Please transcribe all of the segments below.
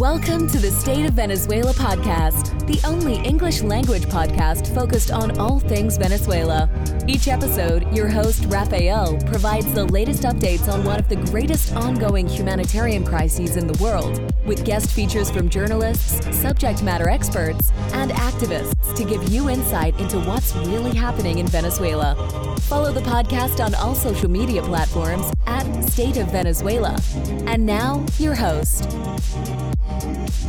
Welcome to the State of Venezuela podcast, the only English language podcast focused on all things Venezuela. Each episode, your host, Rafael, provides the latest updates on one of the greatest ongoing humanitarian crises in the world, with guest features from journalists, subject matter experts, and activists to give you insight into what's really happening in Venezuela. Follow the podcast on all social media platforms at State of Venezuela. And now, your host.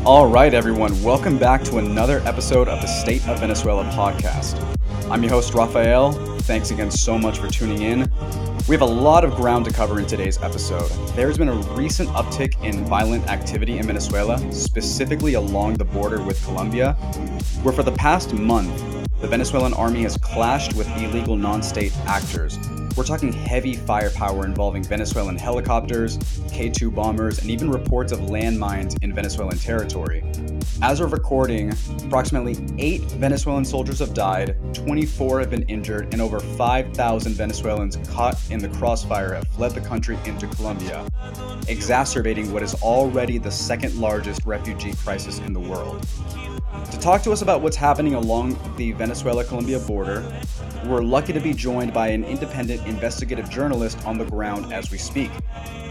All right, everyone, welcome back to another episode of the State of Venezuela podcast. I'm your host, Rafael. Thanks again so much for tuning in. We have a lot of ground to cover in today's episode. There's been a recent uptick in violent activity in Venezuela, specifically along the border with Colombia, where for the past month, the Venezuelan army has clashed with illegal non state actors. We're talking heavy firepower involving Venezuelan helicopters, K 2 bombers, and even reports of landmines in Venezuelan territory. As of recording, approximately 8 Venezuelan soldiers have died, 24 have been injured, and over 5,000 Venezuelans caught in the crossfire have fled the country into Colombia, exacerbating what is already the second largest refugee crisis in the world. To talk to us about what's happening along the Venezuela Colombia border, we're lucky to be joined by an independent investigative journalist on the ground as we speak.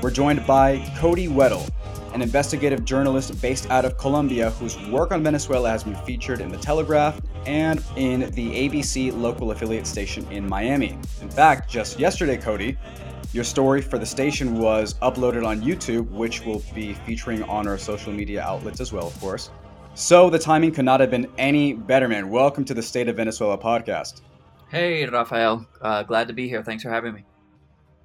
We're joined by Cody Weddle, an investigative journalist based out of Colombia whose work on Venezuela has been featured in The Telegraph and in the ABC local affiliate station in Miami. In fact, just yesterday, Cody, your story for the station was uploaded on YouTube, which will be featuring on our social media outlets as well, of course. So the timing could not have been any better, man. Welcome to the State of Venezuela podcast. Hey, Rafael. Uh, glad to be here. Thanks for having me.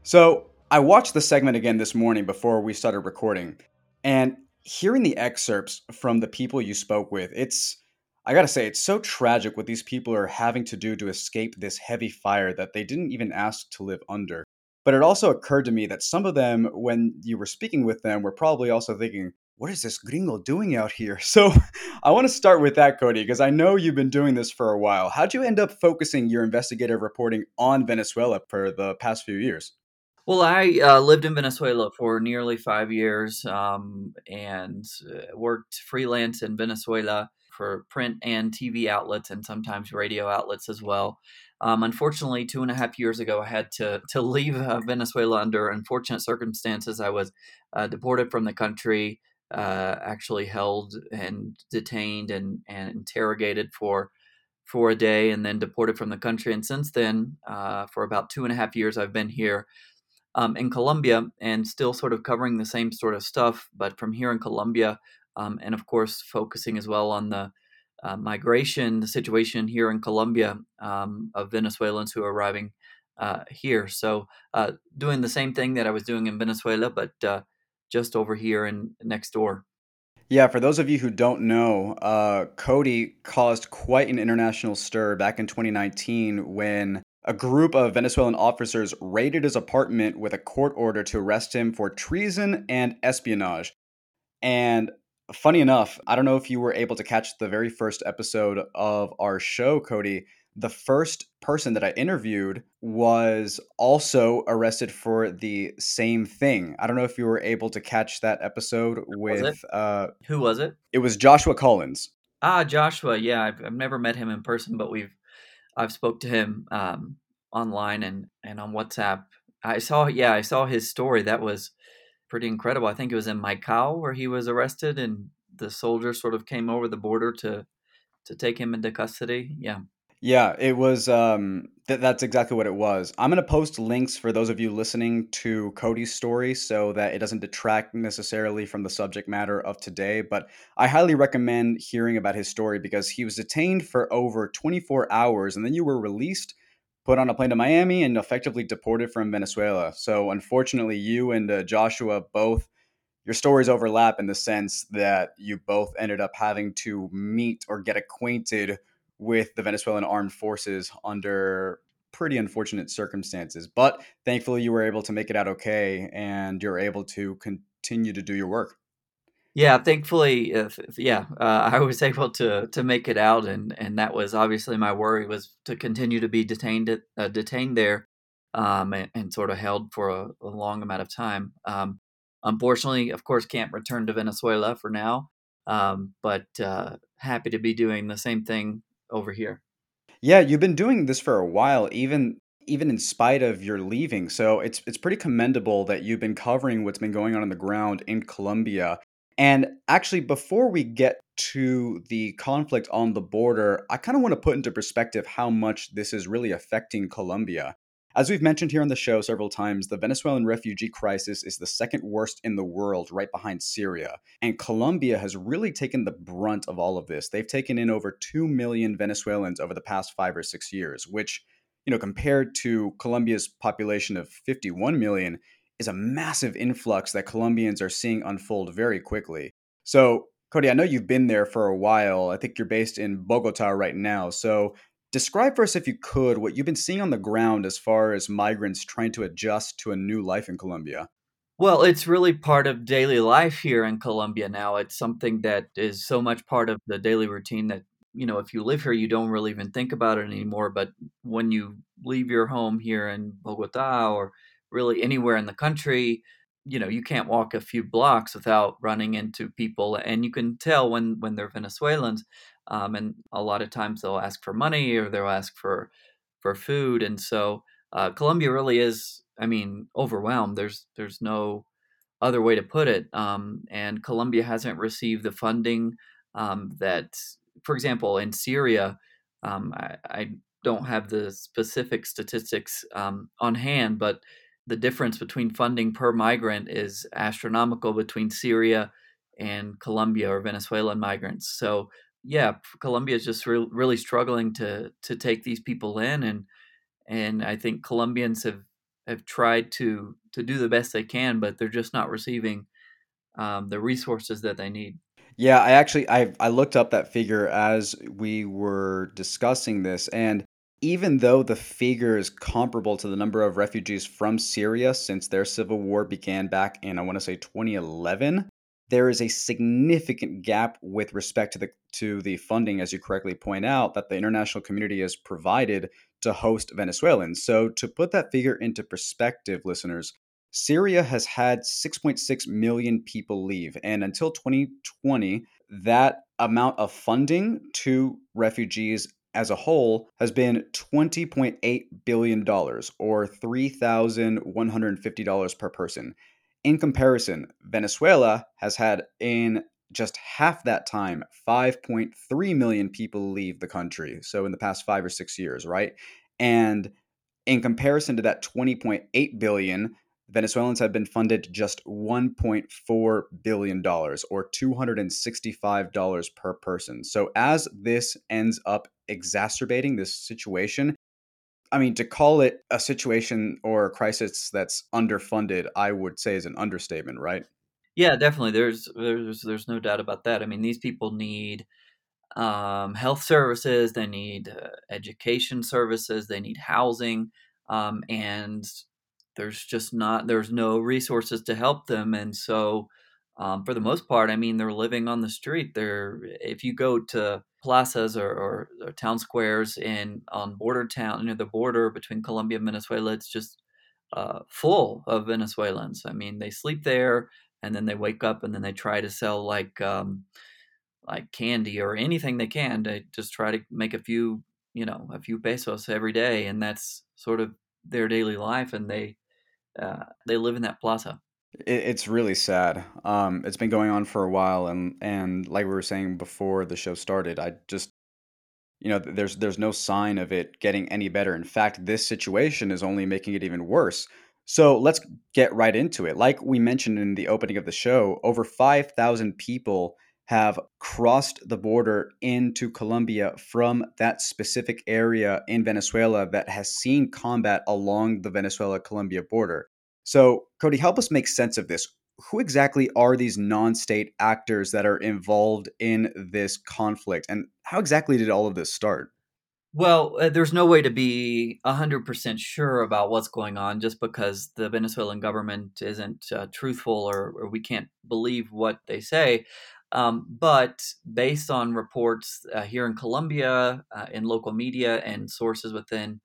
So I watched the segment again this morning before we started recording, and hearing the excerpts from the people you spoke with, it's I gotta say, it's so tragic what these people are having to do to escape this heavy fire that they didn't even ask to live under. But it also occurred to me that some of them, when you were speaking with them, were probably also thinking, what is this gringo doing out here? So I want to start with that, Cody, because I know you've been doing this for a while. How'd you end up focusing your investigative reporting on Venezuela for the past few years? Well, I uh, lived in Venezuela for nearly five years um, and uh, worked freelance in Venezuela for print and TV outlets and sometimes radio outlets as well. Um, unfortunately, two and a half years ago, I had to to leave uh, Venezuela under unfortunate circumstances. I was uh, deported from the country, uh, actually held and detained and, and interrogated for for a day, and then deported from the country. And since then, uh, for about two and a half years, I've been here. Um, in Colombia and still sort of covering the same sort of stuff, but from here in Colombia, um, and of course focusing as well on the uh, migration the situation here in Colombia um, of Venezuelans who are arriving uh, here. So uh, doing the same thing that I was doing in Venezuela, but uh, just over here and next door. Yeah, for those of you who don't know, uh, Cody caused quite an international stir back in 2019 when a group of Venezuelan officers raided his apartment with a court order to arrest him for treason and espionage. And funny enough, I don't know if you were able to catch the very first episode of our show, Cody. The first person that I interviewed was also arrested for the same thing. I don't know if you were able to catch that episode with uh Who was it? it was Joshua Collins. Ah, Joshua. Yeah, I've, I've never met him in person, but we've I've spoke to him um, online and and on WhatsApp. I saw yeah, I saw his story. That was pretty incredible. I think it was in Maicao where he was arrested, and the soldiers sort of came over the border to to take him into custody. Yeah. Yeah, it was. Um, th- that's exactly what it was. I'm going to post links for those of you listening to Cody's story so that it doesn't detract necessarily from the subject matter of today. But I highly recommend hearing about his story because he was detained for over 24 hours and then you were released, put on a plane to Miami, and effectively deported from Venezuela. So, unfortunately, you and uh, Joshua both. Your stories overlap in the sense that you both ended up having to meet or get acquainted with the Venezuelan armed forces under pretty unfortunate circumstances. But thankfully, you were able to make it out okay, and you're able to continue to do your work. Yeah, thankfully, if, if- yeah, uh, I was able to to make it out, and and that was obviously my worry was to continue to be detained at, uh, detained there, um, and, and sort of held for a, a long amount of time. Um, unfortunately, of course, can't return to Venezuela for now, um, but uh, happy to be doing the same thing over here. Yeah, you've been doing this for a while, even even in spite of your leaving. So it's it's pretty commendable that you've been covering what's been going on on the ground in Colombia. And actually, before we get to the conflict on the border, I kind of want to put into perspective how much this is really affecting Colombia. As we've mentioned here on the show several times, the Venezuelan refugee crisis is the second worst in the world, right behind Syria. And Colombia has really taken the brunt of all of this. They've taken in over 2 million Venezuelans over the past five or six years, which, you know, compared to Colombia's population of 51 million, is a massive influx that Colombians are seeing unfold very quickly. So, Cody, I know you've been there for a while. I think you're based in Bogota right now. So, Describe for us, if you could, what you've been seeing on the ground as far as migrants trying to adjust to a new life in Colombia. Well, it's really part of daily life here in Colombia now. It's something that is so much part of the daily routine that, you know, if you live here, you don't really even think about it anymore. But when you leave your home here in Bogota or really anywhere in the country, you know, you can't walk a few blocks without running into people. And you can tell when, when they're Venezuelans um, and a lot of times they'll ask for money or they'll ask for for food, and so uh, Colombia really is, I mean, overwhelmed. There's there's no other way to put it, um, and Colombia hasn't received the funding um, that, for example, in Syria, um, I, I, don't have the specific statistics um, on hand, but the difference between funding per migrant is astronomical between Syria and Colombia or Venezuelan migrants. So yeah, Colombia is just re- really struggling to to take these people in, and and I think Colombians have have tried to to do the best they can, but they're just not receiving um, the resources that they need. Yeah, I actually I I looked up that figure as we were discussing this, and even though the figure is comparable to the number of refugees from Syria since their civil war began back in I want to say 2011, there is a significant gap with respect to the to the funding, as you correctly point out, that the international community has provided to host Venezuelans. So to put that figure into perspective, listeners, Syria has had 6.6 million people leave, and until 2020, that amount of funding to refugees as a whole has been $20.8 billion or $3,150 per person. In comparison, Venezuela has had in just half that time 5.3 million people leave the country. So in the past 5 or 6 years, right? And in comparison to that 20.8 billion, Venezuelans have been funded just $1.4 billion or $265 per person. So, as this ends up exacerbating this situation, I mean, to call it a situation or a crisis that's underfunded, I would say is an understatement, right? Yeah, definitely. There's there's there's no doubt about that. I mean, these people need um, health services, they need uh, education services, they need housing, um, and there's just not there's no resources to help them, and so um, for the most part, I mean, they're living on the street. They're if you go to plazas or, or, or town squares in on border town near the border between Colombia and Venezuela, it's just uh, full of Venezuelans. I mean, they sleep there and then they wake up and then they try to sell like um, like candy or anything they can to just try to make a few you know a few pesos every day, and that's sort of their daily life, and they uh, they live in that plaza. It's really sad. Um, it's been going on for a while, and and like we were saying before the show started, I just you know there's there's no sign of it getting any better. In fact, this situation is only making it even worse. So let's get right into it. Like we mentioned in the opening of the show, over 5,000 people have crossed the border into Colombia from that specific area in Venezuela that has seen combat along the Venezuela Colombia border. So, Cody, help us make sense of this. Who exactly are these non state actors that are involved in this conflict? And how exactly did all of this start? Well, uh, there's no way to be 100% sure about what's going on just because the Venezuelan government isn't uh, truthful or, or, we can't believe what they say. Um, but based on reports uh, here in Colombia, uh, in local media, and sources within,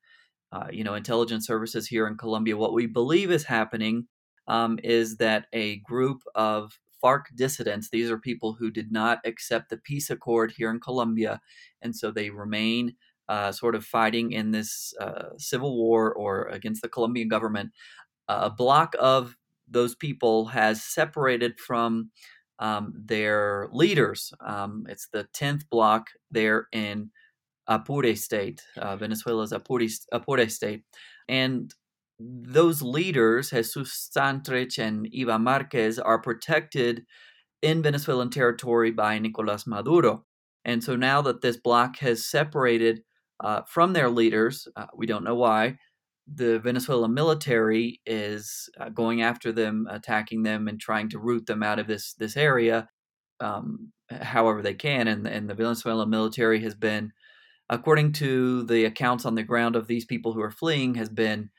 uh, you know, intelligence services here in Colombia, what we believe is happening um, is that a group of FARC dissidents, these are people who did not accept the peace accord here in Colombia, and so they remain uh, sort of fighting in this uh, civil war or against the Colombian government, a block of those people has separated from um, their leaders. Um, it's the 10th block there in Apure state, uh, Venezuela's Apure, Apure state. And those leaders, Jesus Santrich and Ivan Marquez, are protected in Venezuelan territory by Nicolas Maduro. And so now that this bloc has separated uh, from their leaders. Uh, we don't know why. The Venezuelan military is uh, going after them, attacking them, and trying to root them out of this this area, um, however they can. And and the Venezuelan military has been, according to the accounts on the ground of these people who are fleeing, has been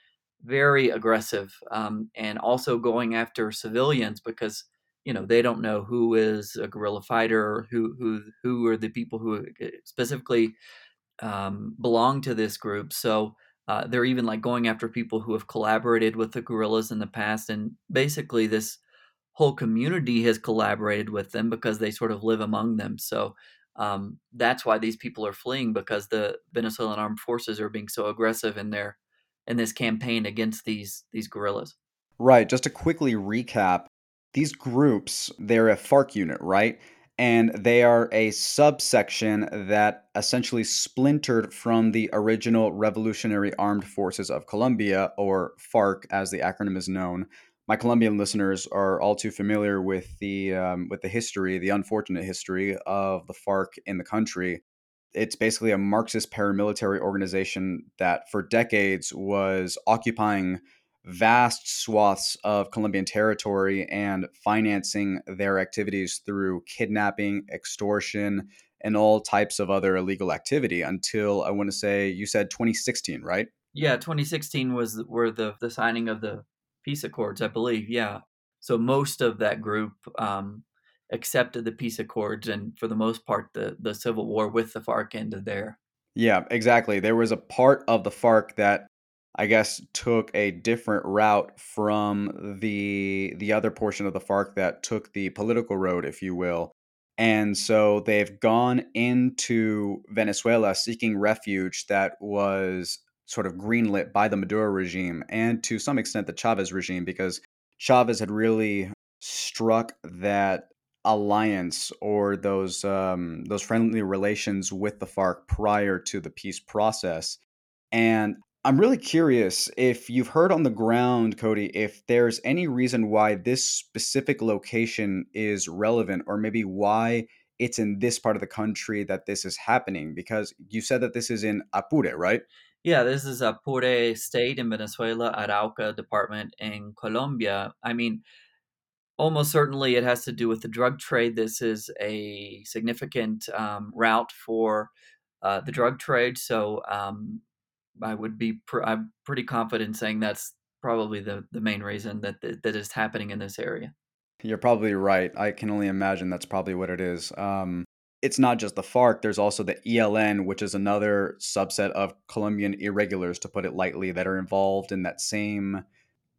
very aggressive um, and also going after civilians because you know they don't know who is a guerrilla fighter who who who are the people who uh, specifically um, belong to this group. So uh, they're even like going after people who have collaborated with the guerrillas in the past. And basically, this whole community has collaborated with them because they sort of live among them. So um, that's why these people are fleeing because the Venezuelan armed forces are being so aggressive in their in this campaign against these these guerrillas. Right. Just to quickly recap, these groups they're a FARC unit, right? and they are a subsection that essentially splintered from the original Revolutionary Armed Forces of Colombia, or FARC as the acronym is known. My Colombian listeners are all too familiar with the um, with the history, the unfortunate history of the FARC in the country. It's basically a Marxist paramilitary organization that, for decades, was occupying vast swaths of Colombian territory and financing their activities through kidnapping, extortion, and all types of other illegal activity until I want to say you said 2016, right? Yeah, 2016 was where the the signing of the peace accords, I believe. Yeah, so most of that group um, accepted the peace accords, and for the most part, the the civil war with the FARC ended there. Yeah, exactly. There was a part of the FARC that I guess took a different route from the the other portion of the FARC that took the political road, if you will. And so they've gone into Venezuela seeking refuge that was sort of greenlit by the Maduro regime and to some extent the Chavez regime because Chavez had really struck that alliance or those um, those friendly relations with the FARC prior to the peace process. And I'm really curious if you've heard on the ground, Cody, if there's any reason why this specific location is relevant or maybe why it's in this part of the country that this is happening because you said that this is in Apure, right? Yeah, this is Apure state in Venezuela, Arauca department in Colombia. I mean, almost certainly it has to do with the drug trade. This is a significant um, route for uh, the drug trade. So, um, I would be pr- I'm pretty confident saying that's probably the the main reason that th- that is happening in this area. You're probably right. I can only imagine that's probably what it is. Um, it's not just the FARC. There's also the ELN, which is another subset of Colombian irregulars, to put it lightly, that are involved in that same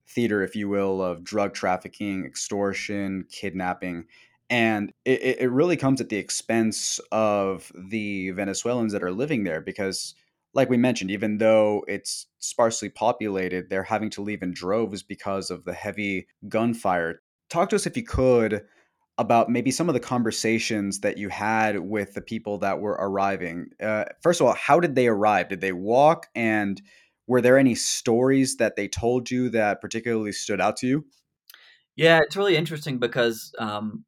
theater, if you will, of drug trafficking, extortion, kidnapping. And it, it really comes at the expense of the Venezuelans that are living there because like we mentioned, even though it's sparsely populated, they're having to leave in droves because of the heavy gunfire. Talk to us, if you could, about maybe some of the conversations that you had with the people that were arriving. Uh, first of all, how did they arrive? Did they walk? And were there any stories that they told you that particularly stood out to you? Yeah, it's really interesting because um,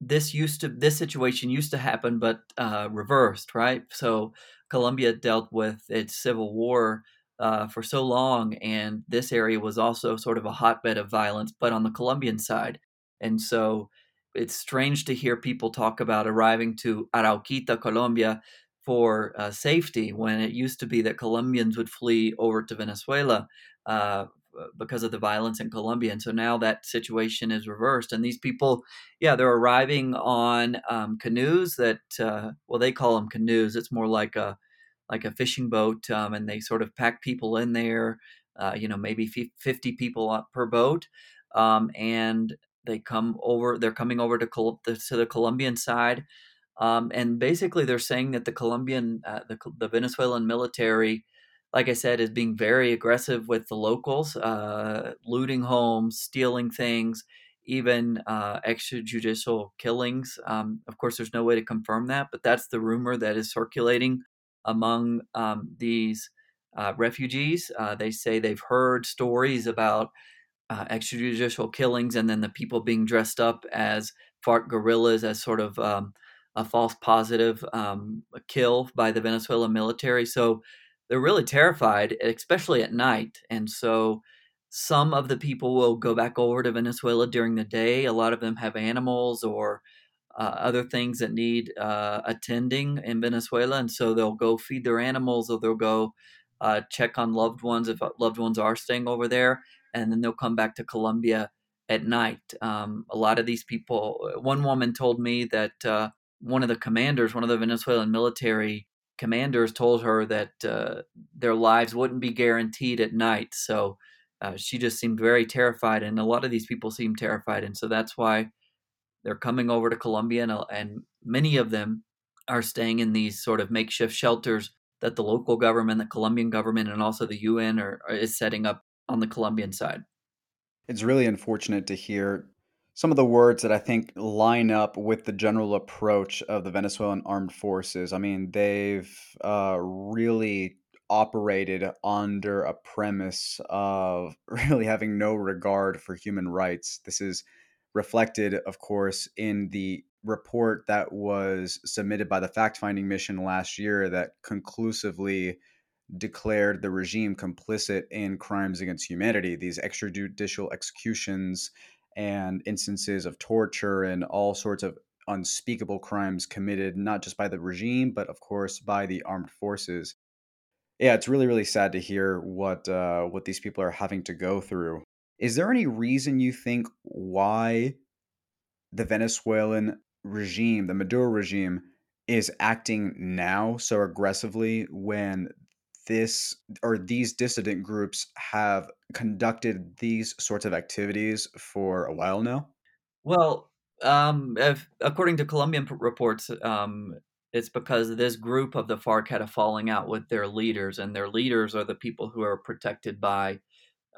this used to this situation used to happen, but uh, reversed, right? So Colombia dealt with its civil war uh, for so long, and this area was also sort of a hotbed of violence, but on the Colombian side. And so it's strange to hear people talk about arriving to Arauquita, Colombia, for uh, safety when it used to be that Colombians would flee over to Venezuela uh, because of the violence in Colombia. And so now that situation is reversed. And these people, yeah, they're arriving on um, canoes that, uh, well, they call them canoes. It's more like a like a fishing boat, um, and they sort of pack people in there. Uh, you know, maybe 50 people per boat, um, and they come over. They're coming over to, Col- to the Colombian side, um, and basically they're saying that the Colombian, uh, the, the Venezuelan military like I said, is being very aggressive with the locals, uh, looting homes, stealing things, even uh, extrajudicial killings. Um, of course, there's no way to confirm that, but that's the rumor that is circulating among um, these uh, refugees. Uh, they say they've heard stories about uh, extrajudicial killings and then the people being dressed up as FARC guerrillas as sort of um, a false positive um, kill by the Venezuelan military. So they're really terrified, especially at night. And so some of the people will go back over to Venezuela during the day. A lot of them have animals or uh, other things that need uh, attending in Venezuela. And so they'll go feed their animals or they'll go uh, check on loved ones if uh, loved ones are staying over there. And then they'll come back to Colombia at night. Um, a lot of these people, one woman told me that uh, one of the commanders, one of the Venezuelan military commanders told her that uh, their lives wouldn't be guaranteed at night. So uh, she just seemed very terrified, and a lot of these people seem terrified, and so that's why they're coming over to Colombia, and, uh, and many of them are staying in these sort of makeshift shelters that the local government, the Colombian government, and also the UN are, are is setting up on the Colombian side. It's really unfortunate to hear some of the words that I think line up with the general approach of the Venezuelan armed forces. I mean, they've uh, really operated under a premise of really having no regard for human rights. This is reflected, of course, in the report that was submitted by the fact finding mission last year that conclusively declared the regime complicit in crimes against humanity, these extrajudicial executions and instances of torture and all sorts of unspeakable crimes committed not just by the regime but of course by the armed forces. Yeah it's really really sad to hear what uh, what these people are having to go through. Is there any reason you think why the venezuelan regime the maduro regime is acting now so aggressively when this or these dissident groups have conducted these sorts of activities for a while now? Well, um, if, according to Colombian reports, um, it's because this group of the FARC had a falling out with their leaders, and their leaders are the people who are protected by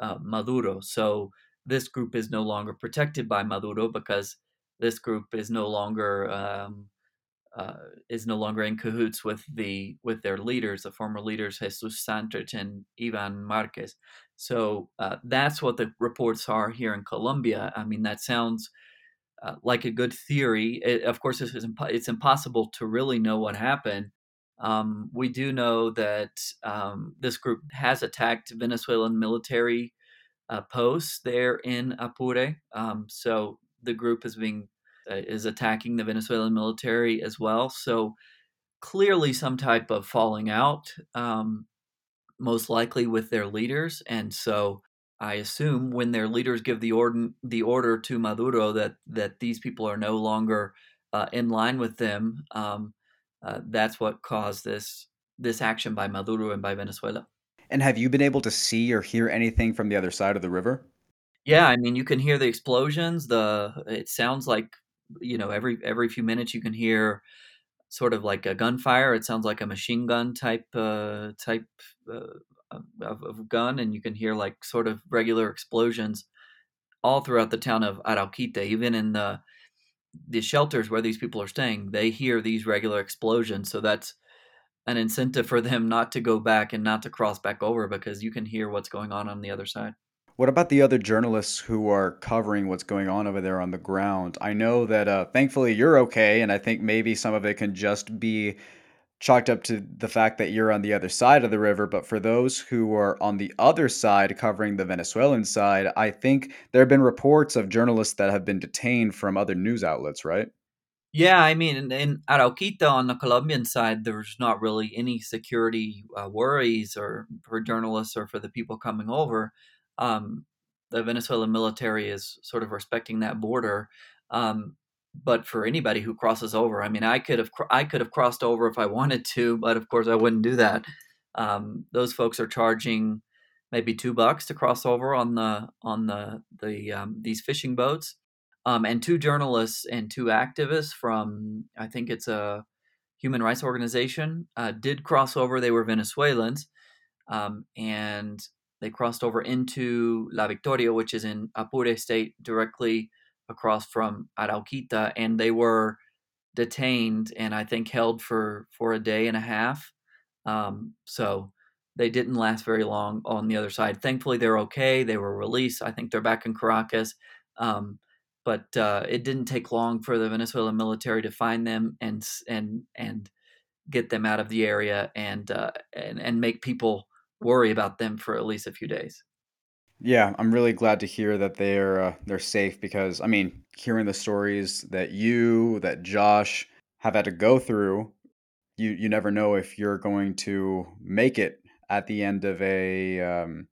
uh, Maduro. So this group is no longer protected by Maduro because this group is no longer um, uh, is no longer in cahoots with the with their leaders, the former leaders Jesus Santrich and Ivan Marquez. So uh, that's what the reports are here in Colombia. I mean, that sounds uh, like a good theory. It, of course, it's, it's impossible to really know what happened. Um, we do know that um, this group has attacked Venezuelan military uh, posts there in Apure. Um, so the group is being is attacking the Venezuelan military as well. So clearly, some type of falling out, um, most likely with their leaders. And so I assume when their leaders give the order the order to Maduro that that these people are no longer uh, in line with them, um, uh, that's what caused this this action by Maduro and by Venezuela. And have you been able to see or hear anything from the other side of the river? Yeah, I mean, you can hear the explosions. The it sounds like you know every every few minutes you can hear sort of like a gunfire. It sounds like a machine gun type uh, type uh, of, of, gun, and you can hear like sort of regular explosions all throughout the town of Arauquita. Even in the the shelters where these people are staying, they hear these regular explosions. So that's an incentive for them not to go back and not to cross back over because you can hear what's going on on the other side. What about the other journalists who are covering what's going on over there on the ground? I know that uh, thankfully you're okay, and I think maybe some of it can just be chalked up to the fact that you're on the other side of the river. But for those who are on the other side covering the Venezuelan side, I think there have been reports of journalists that have been detained from other news outlets, right? Yeah, I mean, in, in Arauquita on the Colombian side, there's not really any security uh, worries or for journalists or for the people coming over. Um, the Venezuelan military is sort of respecting that border. Um, but for anybody who crosses over, I mean, I could have I could have crossed over if I wanted to, but of course I wouldn't do that. Um, those folks are charging maybe two bucks to cross over on the on the the um, these fishing boats um, and two journalists and two activists from I think it's a human rights organization uh, did cross over. They were Venezuelans, um, and they crossed over into La Victoria, which is in Apure State, directly across from Arauquita, and they were detained and I think held for for a day and a half. Um, so they didn't last very long on the other side. Thankfully, they're okay. They were released. I think they're back in Caracas. Um, but uh, it didn't take long for the Venezuelan military to find them and and and get them out of the area and uh, and and make people worry about them for at least a few days. Yeah, I'm really glad to hear that they're uh, they're safe because I mean, hearing the stories that you, that Josh have had to go through, you you never know if you're going to make it at the end of a um,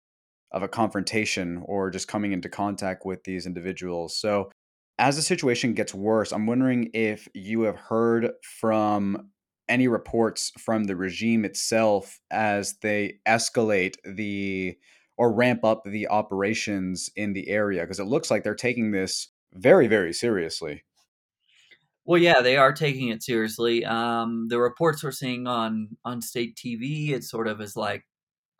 of a confrontation or just coming into contact with these individuals. So, as the situation gets worse, I'm wondering if you have heard from any reports from the regime itself as they escalate the or ramp up the operations in the area because it looks like they're taking this very very seriously. Well, yeah, they are taking it seriously. Um, the reports we're seeing on on state TV, it sort of is like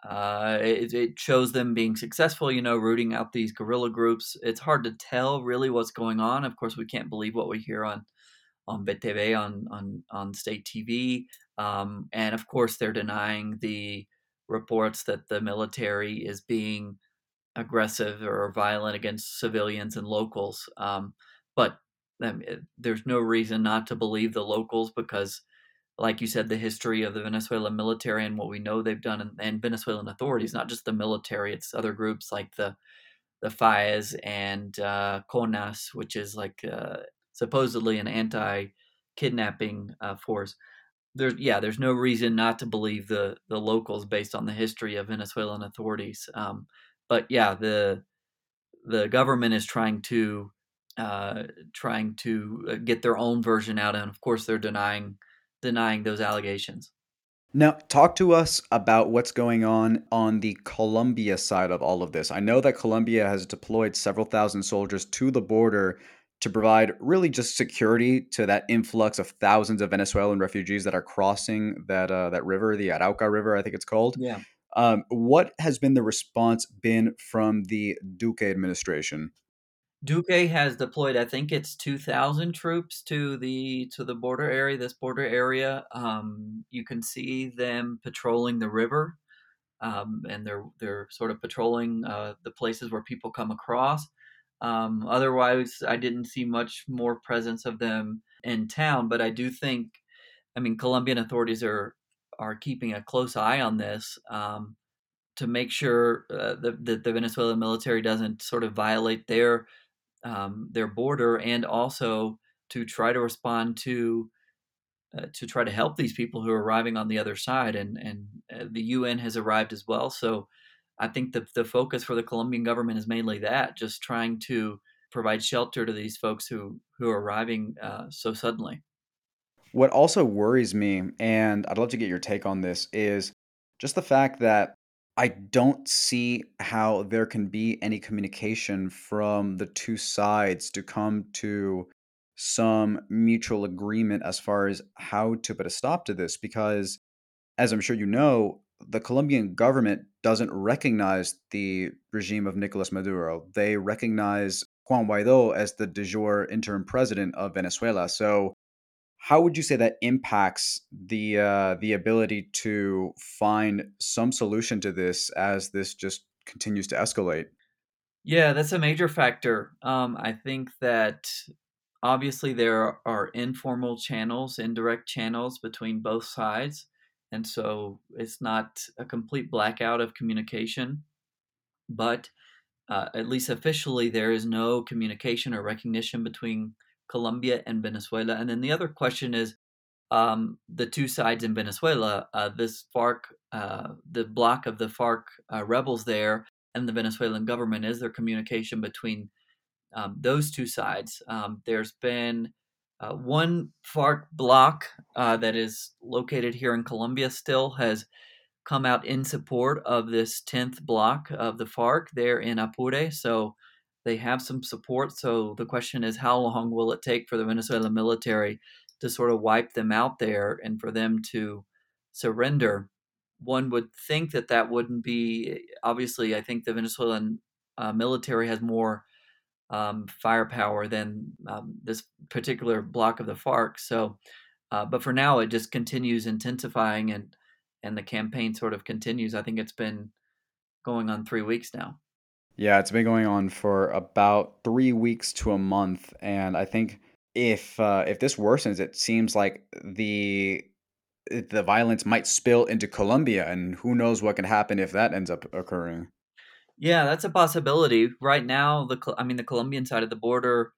uh, it, it, shows them being successful, you know, rooting out these guerrilla groups. It's hard to tell really what's going on. Of course, we can't believe what we hear on on VTV on on on state TV, um, and of course, they're denying the reports that the military is being aggressive or violent against civilians and locals. Um, but um, there's no reason not to believe the locals because like you said, the history of the Venezuelan military and what we know they've done, and, and Venezuelan authorities, not just the military, it's other groups like the the FAES and uh, CONAS, which is like uh, supposedly an anti-kidnapping uh, force. There's yeah, there's no reason not to believe the the locals based on the history of Venezuelan authorities. Um, but yeah, the the government is trying to uh, trying to uh, get their own version out, and of course they're denying denying those allegations. Now, talk to us about what's going on on the Colombia side of all of this. I know that Colombia has deployed several thousand soldiers to the border to provide really just security to that influx of thousands of Venezuelan refugees that are crossing that uh, that river, the Arauca River, I think it's called. Yeah. Um, what has been the response been from the Duque administration? Duque has deployed, I think it's two thousand troops to the to the border area. This border area, um, you can see them patrolling the river, um, and they're they're sort of patrolling uh, the places where people come across. Um, otherwise, I didn't see much more presence of them in town. But I do think, I mean, Colombian authorities are are keeping a close eye on this um, to make sure uh, that the, the Venezuelan military doesn't sort of violate their um, their border and also to try to respond to uh, to try to help these people who are arriving on the other side and and uh, the UN has arrived as well so I think the the focus for the Colombian government is mainly that just trying to provide shelter to these folks who who are arriving uh, so suddenly. What also worries me and I'd love to get your take on this is just the fact that I don't see how there can be any communication from the two sides to come to some mutual agreement as far as how to put a stop to this because as I'm sure you know, the Colombian government doesn't recognize the regime of Nicolas Maduro. They recognize Juan Guaido as the de jure interim president of Venezuela. So how would you say that impacts the uh, the ability to find some solution to this as this just continues to escalate? Yeah, that's a major factor. Um, I think that obviously there are informal channels, indirect channels between both sides, and so it's not a complete blackout of communication. But uh, at least officially, there is no communication or recognition between Colombia and Venezuela. And then the other question is um, the two sides in Venezuela, uh, this FARC, uh, the block of the FARC uh, rebels there, and the Venezuelan government. Is there communication between um, those two sides? Um, there's been uh, one FARC block uh, that is located here in Colombia still has come out in support of this 10th block of the FARC there in Apure. So they have some support. So the question is, how long will it take for the Venezuelan military to sort of wipe them out there and for them to surrender? One would think that that wouldn't be obviously. I think the Venezuelan uh, military has more um, firepower than um, this particular block of the FARC. So, uh, but for now, it just continues intensifying and and the campaign sort of continues. I think it's been going on three weeks now. Yeah, it's been going on for about three weeks to a month, and I think if uh, if this worsens, it seems like the the violence might spill into Colombia, and who knows what can happen if that ends up occurring. Yeah, that's a possibility. Right now, the I mean, the Colombian side of the border,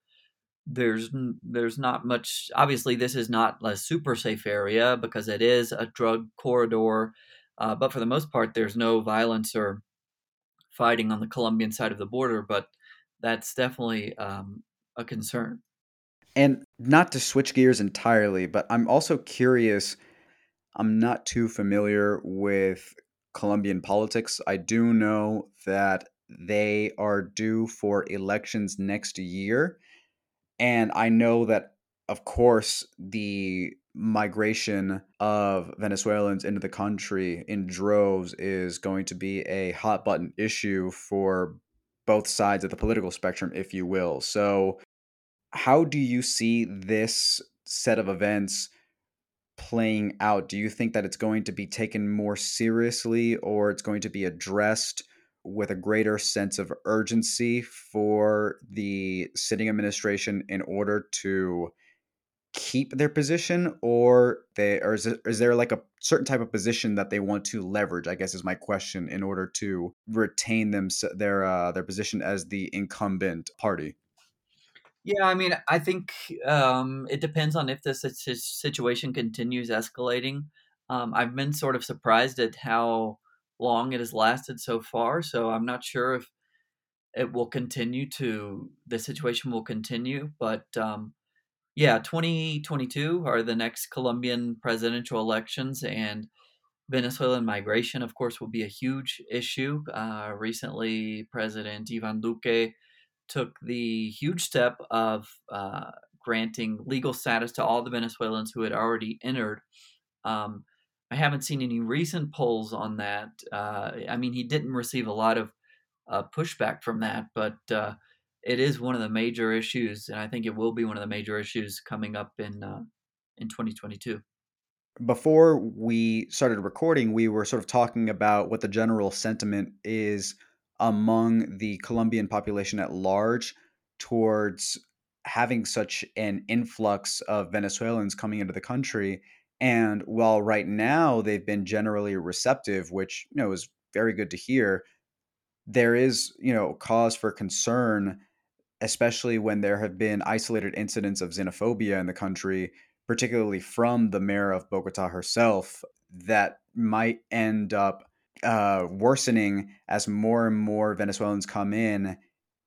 there's there's not much. Obviously, this is not a super safe area because it is a drug corridor. Uh, but for the most part, there's no violence or fighting on the Colombian side of the border. But that's definitely um, a concern. And not to switch gears entirely, but I'm also curious. I'm not too familiar with Colombian politics. I do know that they are due for elections next year. And I know that, of course, the migration of Venezuelans into the country in droves is going to be a hot button issue for both sides of the political spectrum, if you will. So, how do you see this set of events playing out? Do you think that it's going to be taken more seriously or it's going to be addressed with a greater sense of urgency for the sitting administration in order to keep their position or they or is, it, is there like a certain type of position that they want to leverage i guess is my question in order to retain them their uh, their position as the incumbent party yeah, I mean, I think um, it depends on if this situation continues escalating. Um, I've been sort of surprised at how long it has lasted so far, so I'm not sure if it will continue to the situation will continue. But um, yeah, 2022 are the next Colombian presidential elections, and Venezuelan migration, of course, will be a huge issue. Uh, recently, President Ivan Duque took the huge step of uh, granting legal status to all the Venezuelans who had already entered. Um, I haven't seen any recent polls on that. Uh, I mean, he didn't receive a lot of uh, pushback from that, but uh, it is one of the major issues, and I think it will be one of the major issues coming up in uh, in 2022 before we started recording, we were sort of talking about what the general sentiment is among the Colombian population at large towards having such an influx of Venezuelans coming into the country. And while right now they've been generally receptive, which you know is very good to hear, there is you know cause for concern, especially when there have been isolated incidents of xenophobia in the country, particularly from the mayor of Bogota herself, that might end up uh, worsening as more and more Venezuelans come in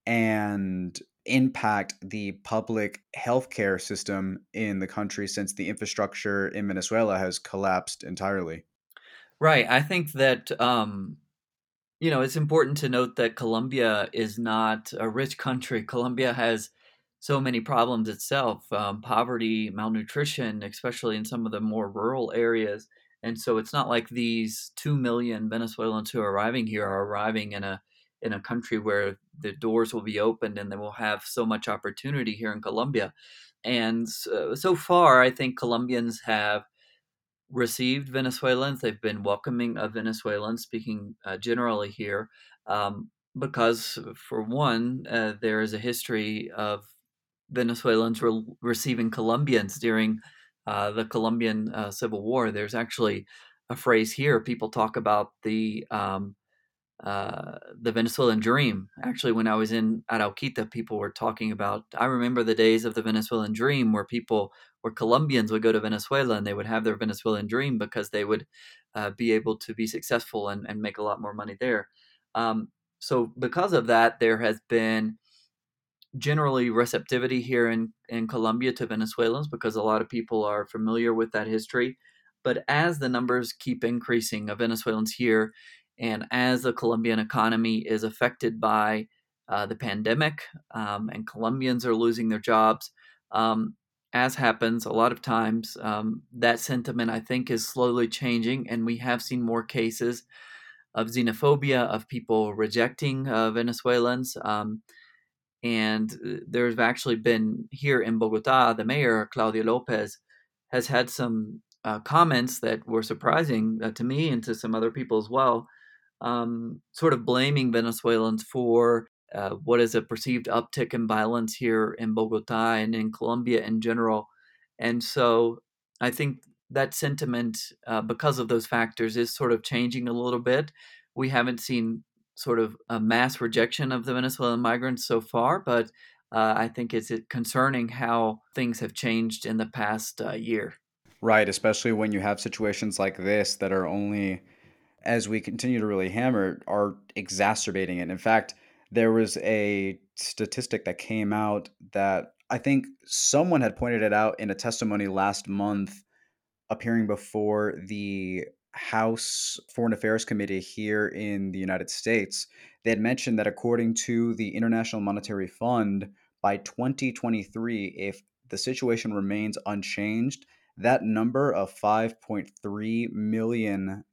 and impact the public healthcare system in the country since the infrastructure in Venezuela has collapsed entirely. Right. I think that um, you know it's important to note that Colombia is not a rich country. Colombia has so many problems itself um, poverty malnutrition especially in some of the more rural areas and so it's not like these 2 million venezuelans who are arriving here are arriving in a in a country where the doors will be opened and they will have so much opportunity here in colombia. And so, so far i think colombians have received venezuelans. They've been welcoming of venezuelans speaking uh, generally here um, because for one uh, there is a history of venezuelans re- receiving colombians during uh, the Colombian uh, Civil War. There's actually a phrase here. People talk about the um, uh, the Venezuelan dream. Actually, when I was in Arauquita, people were talking about. I remember the days of the Venezuelan dream, where people, where Colombians would go to Venezuela and they would have their Venezuelan dream because they would uh, be able to be successful and, and make a lot more money there. Um, so, because of that, there has been generally receptivity here in, in Colombia to Venezuelans because a lot of people are familiar with that history. But as the numbers keep increasing of Venezuelans here, and as the Colombian economy is affected by uh, the pandemic um, and Colombians are losing their jobs, um, as happens a lot of times, um, that sentiment I think is slowly changing, and we have seen more cases of xenophobia, of people rejecting uh, Venezuelans. Um, and uh, there's actually been here in Bogota, the mayor, Claudia Lopez, has had some uh, comments that were surprising uh, to me and to some other people as well um, sort of blaming Venezuelans for uh, what is a perceived uptick in violence here in Bogota and in Colombia in general. And so I think that sentiment, uh, because of those factors, is sort of changing a little bit. We haven't seen sort of a mass rejection of the Venezuelan migrants so far, but uh, I think it's concerning how things have changed in the past uh, year. Right, especially when you have situations like this that are only as we continue to really hammer, are exacerbating it. In fact, there was a statistic that came out that I think someone had pointed it out in a testimony last month appearing before the House Foreign Affairs Committee here in the United States. They had mentioned that according to the International Monetary Fund, by 2023, if the situation remains unchanged, that number of 5.3 million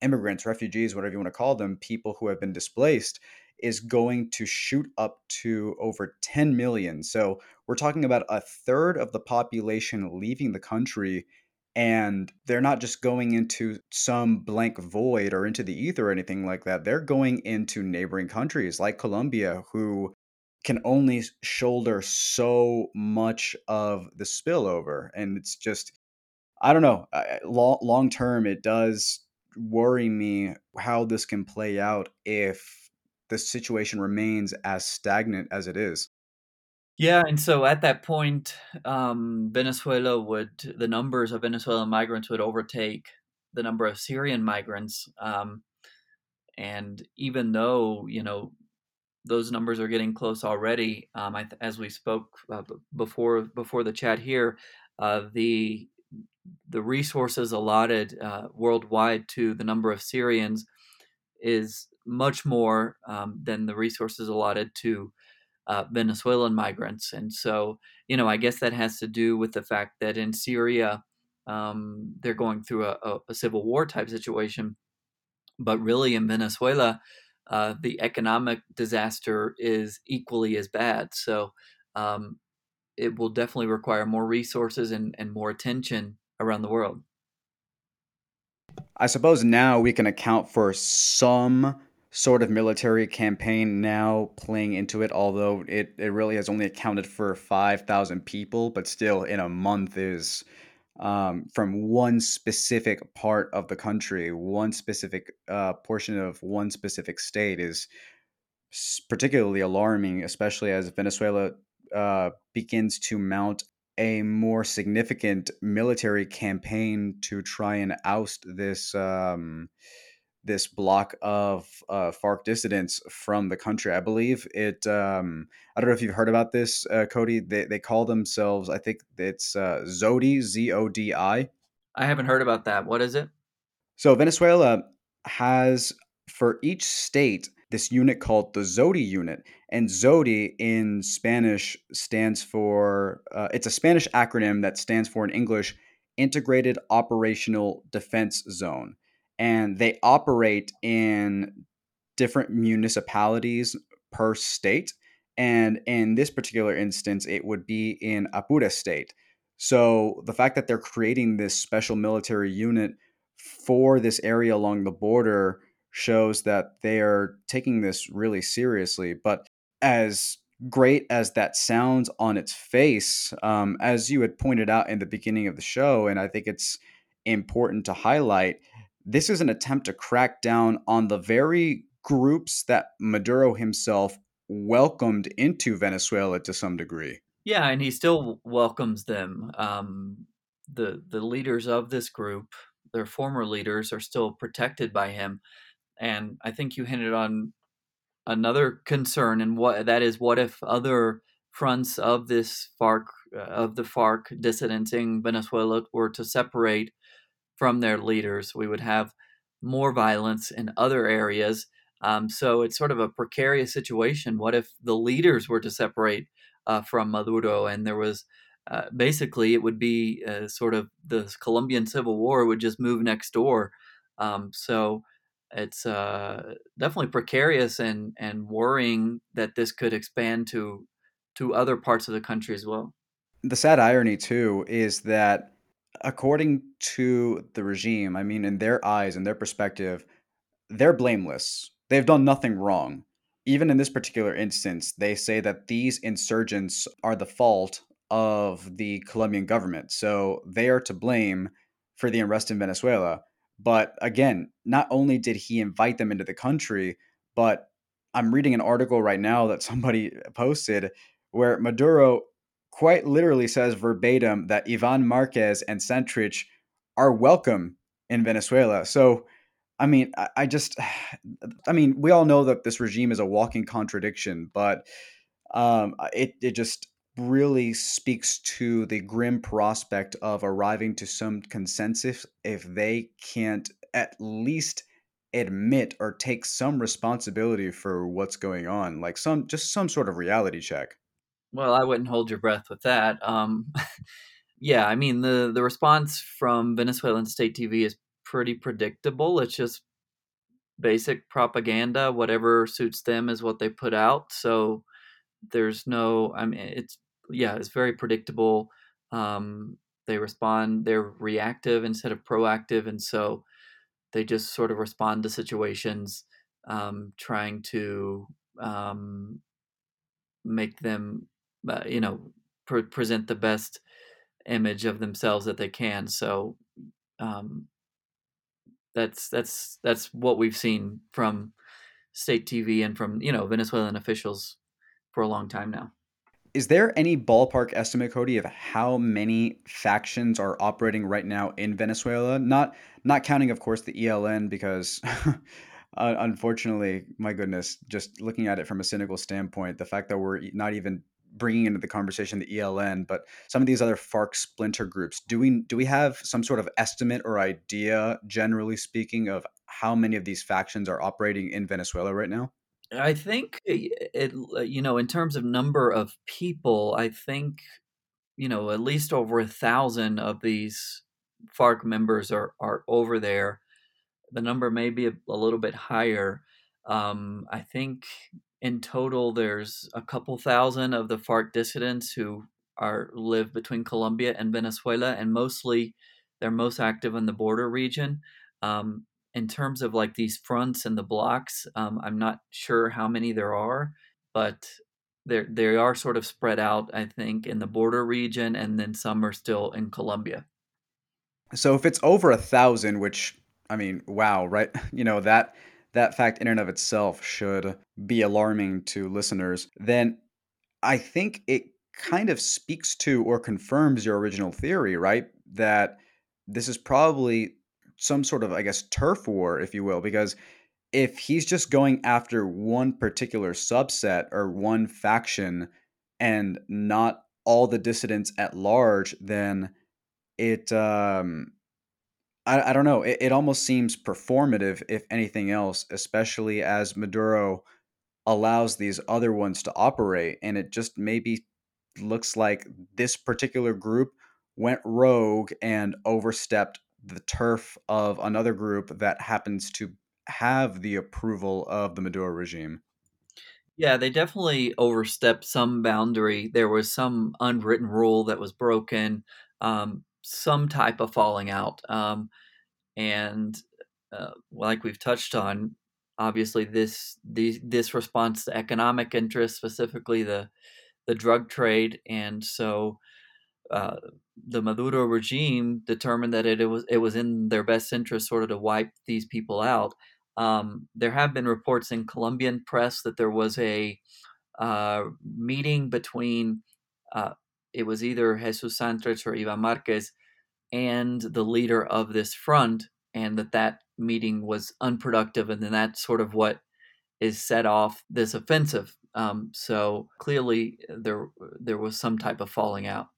immigrants, refugees, whatever you want to call them, people who have been displaced, is going to shoot up to over 10 million. So we're talking about a third of the population leaving the country. And they're not just going into some blank void or into the ether or anything like that. They're going into neighboring countries like Colombia, who can only shoulder so much of the spillover. And it's just, I don't know, long, long term, it does worry me how this can play out if the situation remains as stagnant as it is. Yeah, and so at that point, um, Venezuela would the numbers of Venezuelan migrants would overtake the number of Syrian migrants, um, and even though you know those numbers are getting close already, um, I, as we spoke uh, before before the chat here, uh, the the resources allotted uh, worldwide to the number of Syrians is much more um, than the resources allotted to uh, Venezuelan migrants. And so, you know, I guess that has to do with the fact that in Syria, um, they're going through a, a, a, civil war type situation. But really, in Venezuela, uh, the economic disaster is equally as bad. So um, it will definitely require more resources and, and more attention around the world. I suppose now we can account for some sort of military campaign now playing into it, although it, it really has only accounted for 5,000 people, but still in a month is um, from one specific part of the country, one specific uh, portion of one specific state is particularly alarming, especially as Venezuela uh, begins to mount a more significant military campaign to try and oust this um, this block of uh, FARC dissidents from the country. I believe it. Um, I don't know if you've heard about this, uh, Cody. They they call themselves. I think it's uh, Zodi Z O D I. I haven't heard about that. What is it? So Venezuela has for each state this unit called the Zodi unit. And Zodi in Spanish stands for, uh, it's a Spanish acronym that stands for in English, Integrated Operational Defense Zone. And they operate in different municipalities per state. And in this particular instance, it would be in Apure state. So the fact that they're creating this special military unit for this area along the border shows that they are taking this really seriously. But as great as that sounds on its face, um, as you had pointed out in the beginning of the show, and I think it's important to highlight, this is an attempt to crack down on the very groups that Maduro himself welcomed into Venezuela to some degree. Yeah, and he still welcomes them. Um, the the leaders of this group, their former leaders, are still protected by him, and I think you hinted on another concern, and what that is, what if other fronts of this FARC uh, of the FARC dissidents in Venezuela were to separate from their leaders? We would have more violence in other areas. Um, so it's sort of a precarious situation. What if the leaders were to separate uh, from Maduro and there was uh, basically it would be uh, sort of the Colombian Civil War would just move next door. Um, so it's uh, definitely precarious and and worrying that this could expand to to other parts of the country as well. The sad irony too is that according to the regime, I mean, in their eyes, in their perspective, they're blameless. They've done nothing wrong. Even in this particular instance, they say that these insurgents are the fault of the Colombian government. So they are to blame for the unrest in Venezuela. But again, not only did he invite them into the country, but I'm reading an article right now that somebody posted where Maduro quite literally says verbatim that Ivan Marquez and Santrich are welcome in Venezuela. So, I mean, I, I, just, I mean, we all know that this regime is a walking contradiction, but um, it it just really speaks to the grim prospect of arriving to some consensus if they can't at least admit or take some responsibility for what's going on like some just some sort of reality check well, I wouldn't hold your breath with that. Um, yeah, I mean the the response from Venezuelan state TV is pretty predictable. It's just basic propaganda. Whatever suits them is what they put out. So there's no. I mean, it's yeah, it's very predictable. Um, they respond. They're reactive instead of proactive, and so they just sort of respond to situations, um, trying to um, make them uh, you know, pre- present the best image of themselves that they can. So um, that's that's that's what we've seen from state TV and from you know Venezuelan officials for a long time now. Is there any ballpark estimate, Cody, of how many factions are operating right now in Venezuela? Not not counting, of course, the ELN, because unfortunately, my goodness, just looking at it from a cynical standpoint, the fact that we're not even bringing into the conversation the ELN, but some of these other FARC splinter groups. Do we do we have some sort of estimate or idea, generally speaking, of how many of these factions are operating in Venezuela right now? I think it, you know, in terms of number of people, I think you know at least over a thousand of these FARC members are are over there. The number may be a, a little bit higher. Um, I think in total, there's a couple thousand of the FARC dissidents who are live between Colombia and Venezuela, and mostly they're most active in the border region. Um, in terms of like these fronts and the blocks, um, I'm not sure how many there are, but they they are sort of spread out. I think in the border region, and then some are still in Colombia. So if it's over a thousand, which I mean, wow, right? You know that that fact in and of itself should be alarming to listeners, then I think it kind of speaks to or confirms your original theory, right? That this is probably some sort of, I guess, turf war, if you will, because if he's just going after one particular subset or one faction and not all the dissidents at large, then it um I, I don't know. It, it almost seems performative, if anything else, especially as Maduro allows these other ones to operate. And it just maybe looks like this particular group went rogue and overstepped the turf of another group that happens to have the approval of the Maduro regime. Yeah, they definitely overstepped some boundary. There was some unwritten rule that was broken. Um, some type of falling out. Um, and uh, like we've touched on, obviously this the, this response to economic interests, specifically the the drug trade, and so uh, the Maduro regime determined that it, it was it was in their best interest sort of to wipe these people out. Um, there have been reports in Colombian press that there was a uh, meeting between uh, it was either Jesus Santrich or Ivan Marquez and the leader of this front, and that that meeting was unproductive, and then that's sort of what is set off this offensive. Um, so clearly, there there was some type of falling out.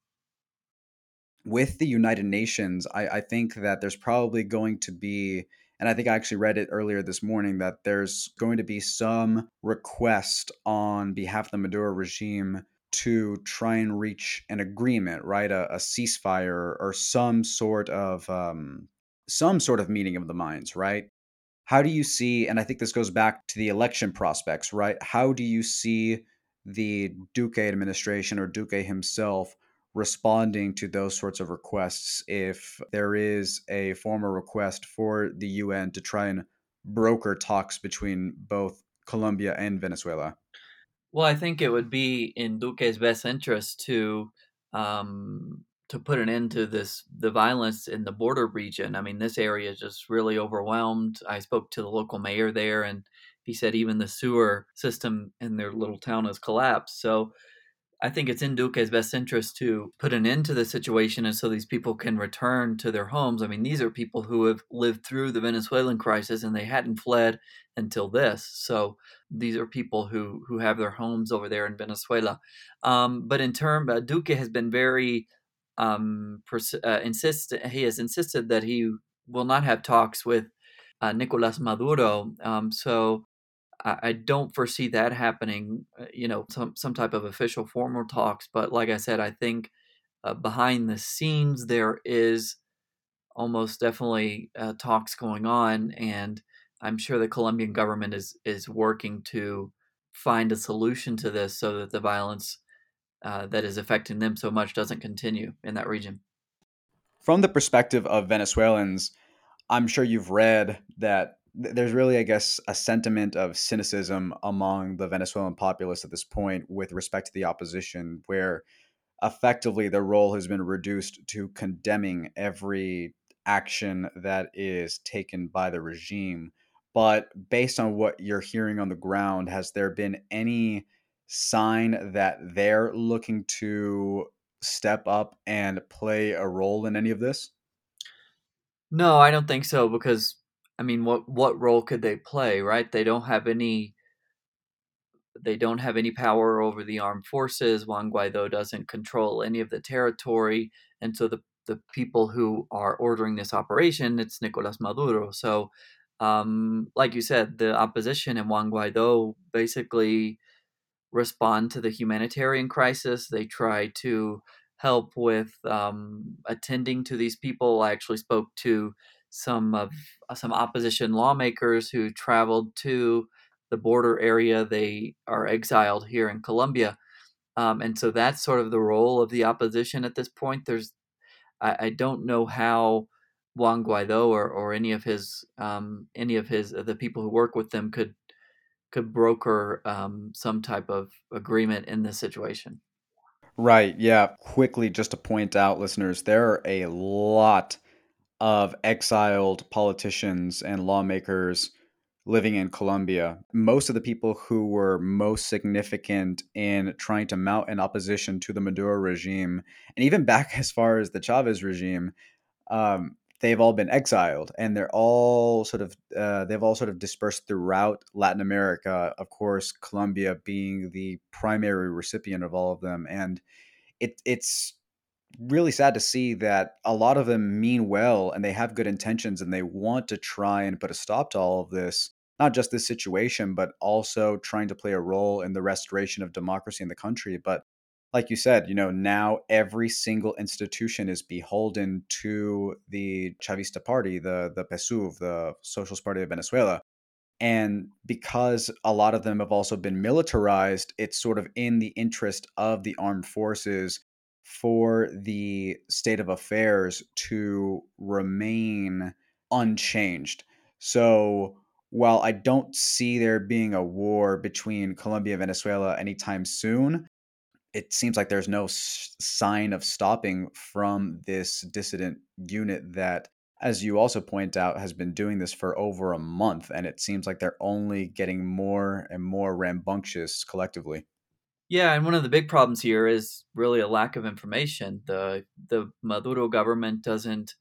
With the United Nations, I, I think that there's probably going to be, and I think I actually read it earlier this morning, that there's going to be some request on behalf of the Maduro regime to try and reach an agreement, right? A, a ceasefire or some sort of um, some sort of meeting of the minds, right? How do you see, and I think this goes back to the election prospects, right? How do you see the Duque administration or Duque himself responding to those sorts of requests if there is a formal request for the UN to try and broker talks between both Colombia and Venezuela? Well, I think it would be in Duque's best interest to um, to put an end to this the violence in the border region. I mean, this area is just really overwhelmed. I spoke to the local mayor there, and he said even the sewer system in their little town has collapsed. So I think it's in Duque's best interest to put an end to the situation and so these people can return to their homes. I mean, these are people who have lived through the Venezuelan crisis and they hadn't fled until this. So these are people who who have their homes over there in Venezuela. Um, but in term, uh, Duque has been very um, pers- uh. He has insisted that he will not have talks with uh, Nicolas Maduro. Um, so I, I don't foresee that happening. Uh, you know, some some type of official formal talks. But like I said, I think uh, behind the scenes there is almost definitely uh, talks going on, and I'm sure the Colombian government is is working to find a solution to this so that the violence uh, that is affecting them so much doesn't continue in that region. From the perspective of Venezuelans, I'm sure you've read that there's really, I guess, a sentiment of cynicism among the Venezuelan populace at this point with respect to the opposition, where effectively their role has been reduced to condemning every action that is taken by the regime. But based on what you're hearing on the ground, has there been any sign that they're looking to step up and play a role in any of this? No, I don't think so because I mean what what role could they play, right? They don't have any they don't have any power over the armed forces. Juan Guaido doesn't control any of the territory, and so the the people who are ordering this operation, it's Nicolas Maduro. So, um, like you said, the opposition and Juan Guaido basically respond to the humanitarian crisis. They try to help with um, attending to these people. I actually spoke to some of uh, some opposition lawmakers who traveled to the border area. They are exiled here in Colombia, um, and so that's sort of the role of the opposition at this point. There's I, I don't know how Juan Guaido or, or any of his um, any of his the people who work with them could could broker um, some type of agreement in this situation. Right. Yeah. Quickly, just to point out, listeners, there are a lot of exiled politicians and lawmakers living in Colombia. Most of the people who were most significant in trying to mount an opposition to the Maduro regime, and even back as far as the Chavez regime, um, they've all been exiled and they're all sort of uh, they've all sort of dispersed throughout Latin America. Of course, Colombia being the primary recipient of all of them, and it it's really sad to see that a lot of them mean well and they have good intentions and they want to try and put a stop to all of this not just this situation but also trying to play a role in the restoration of democracy in the country but like you said, you know, now every single institution is beholden to the Chavista party, the the PSUV, the Socialist Party of Venezuela. And because a lot of them have also been militarized, it's sort of in the interest of the armed forces for the state of affairs to remain unchanged. So while I don't see there being a war between Colombia and Venezuela anytime soon, it seems like there's no s- sign of stopping from this dissident unit that as you also point out, has been doing this for over a month, and it seems like they're only getting more and more rambunctious collectively. Yeah, and one of the big problems here is really a lack of information. The the Maduro government doesn't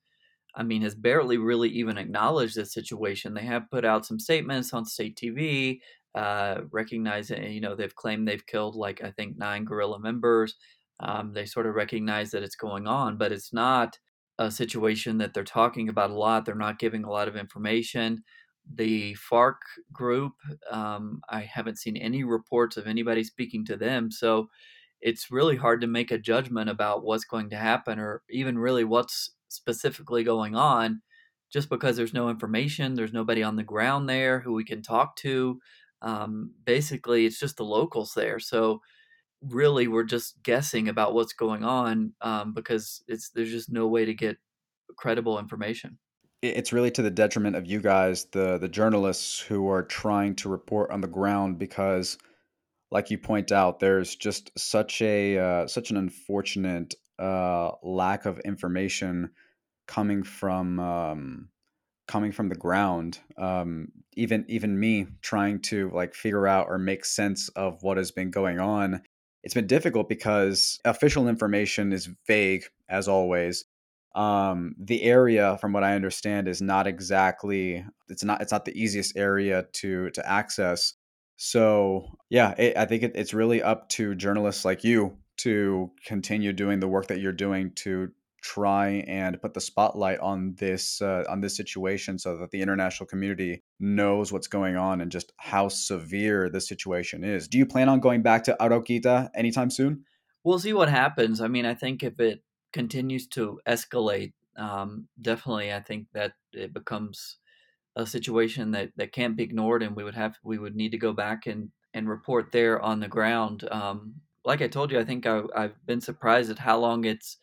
I mean has barely really even acknowledged this situation. They have put out some statements on state TV uh recognizing you know they've claimed they've killed like I think 9 guerrilla members. Um, they sort of recognize that it's going on, but it's not a situation that they're talking about a lot. They're not giving a lot of information. The FARC group, um, I haven't seen any reports of anybody speaking to them. So it's really hard to make a judgment about what's going to happen or even really what's specifically going on just because there's no information. There's nobody on the ground there who we can talk to. Um, basically, it's just the locals there. So really we're just guessing about what's going on um, because it's there's just no way to get credible information. It's really to the detriment of you guys, the the journalists who are trying to report on the ground, because, like you point out, there's just such a uh, such an unfortunate uh, lack of information coming from um, coming from the ground. Um, even even me trying to like figure out or make sense of what has been going on it's been difficult because official information is vague as always. Um, the area, from what I understand, is not exactly it's not it's not the easiest area to to access. So yeah, it, I think it, it's really up to journalists like you to continue doing the work that you're doing to try and put the spotlight on this uh, on this situation so that the international community knows what's going on and just how severe the situation is. Do you plan on going back to Arauquita anytime soon? We'll see what happens. I mean, I think if it continues to escalate, um, definitely, I think that it becomes a situation that, that can't be ignored, and we would have we would need to go back and and report there on the ground. Um, like I told you, I think I, I've been surprised at how long it's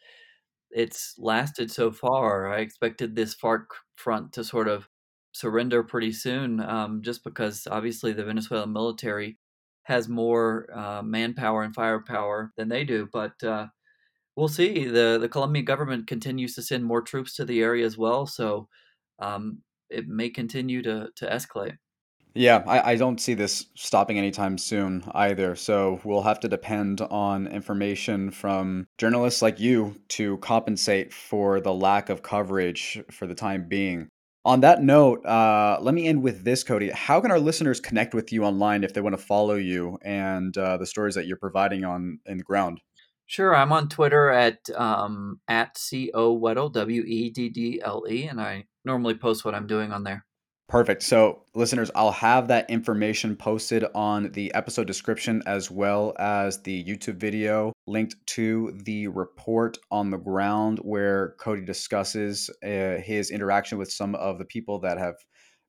it's lasted so far. I expected this FARC front to sort of surrender pretty soon, um, just because obviously the Venezuelan military has more uh, manpower and firepower than they do. But uh, we'll see. the The Colombian government continues to send more troops to the area as well, so um, it may continue to to escalate. Yeah, I, I don't see this stopping anytime soon either. So we'll have to depend on information from journalists like you to compensate for the lack of coverage for the time being. On that note, uh, let me end with this, Cody. How can our listeners connect with you online if they want to follow you and uh, the stories that you're providing on in the ground? Sure, I'm on Twitter at um, at c o weddle w e d d l e, and I normally post what I'm doing on there. Perfect. So, listeners, I'll have that information posted on the episode description as well as the YouTube video linked to the report on the ground where Cody discusses uh, his interaction with some of the people that have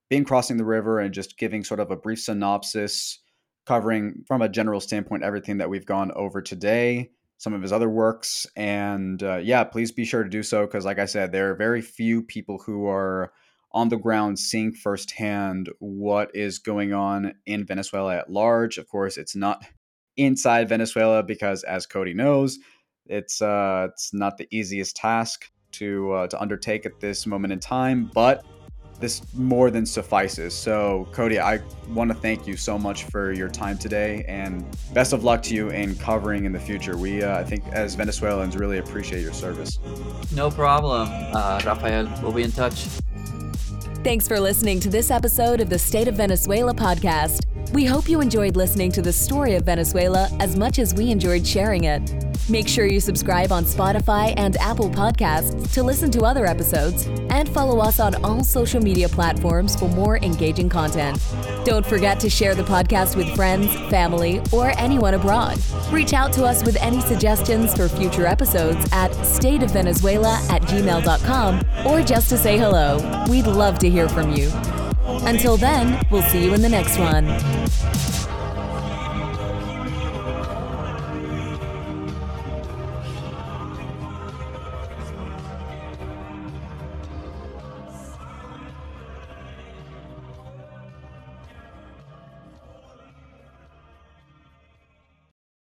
been crossing the river and just giving sort of a brief synopsis covering from a general standpoint everything that we've gone over today some of his other works and uh, yeah please be sure to do so because like i said there are very few people who are on the ground seeing firsthand what is going on in Venezuela at large. Of course, it's not inside Venezuela because, as Cody knows, it's uh, it's not the easiest task to uh, to undertake at this moment in time, but this more than suffices. So, Cody, I want to thank you so much for your time today, and best of luck to you in covering in the future. We, uh, I think, as Venezuelans, really appreciate your service. No problem, uh, Rafael. We'll be in touch. Thanks for listening to this episode of the State of Venezuela podcast. We hope you enjoyed listening to the story of Venezuela as much as we enjoyed sharing it. Make sure you subscribe on Spotify and Apple Podcasts to listen to other episodes and follow us on all social media platforms for more engaging content. Don't forget to share the podcast with friends, family, or anyone abroad. Reach out to us with any suggestions for future episodes at stateofvenezuela at gmail.com or just to say hello. We'd love to hear from you. Until then, we'll see you in the next one.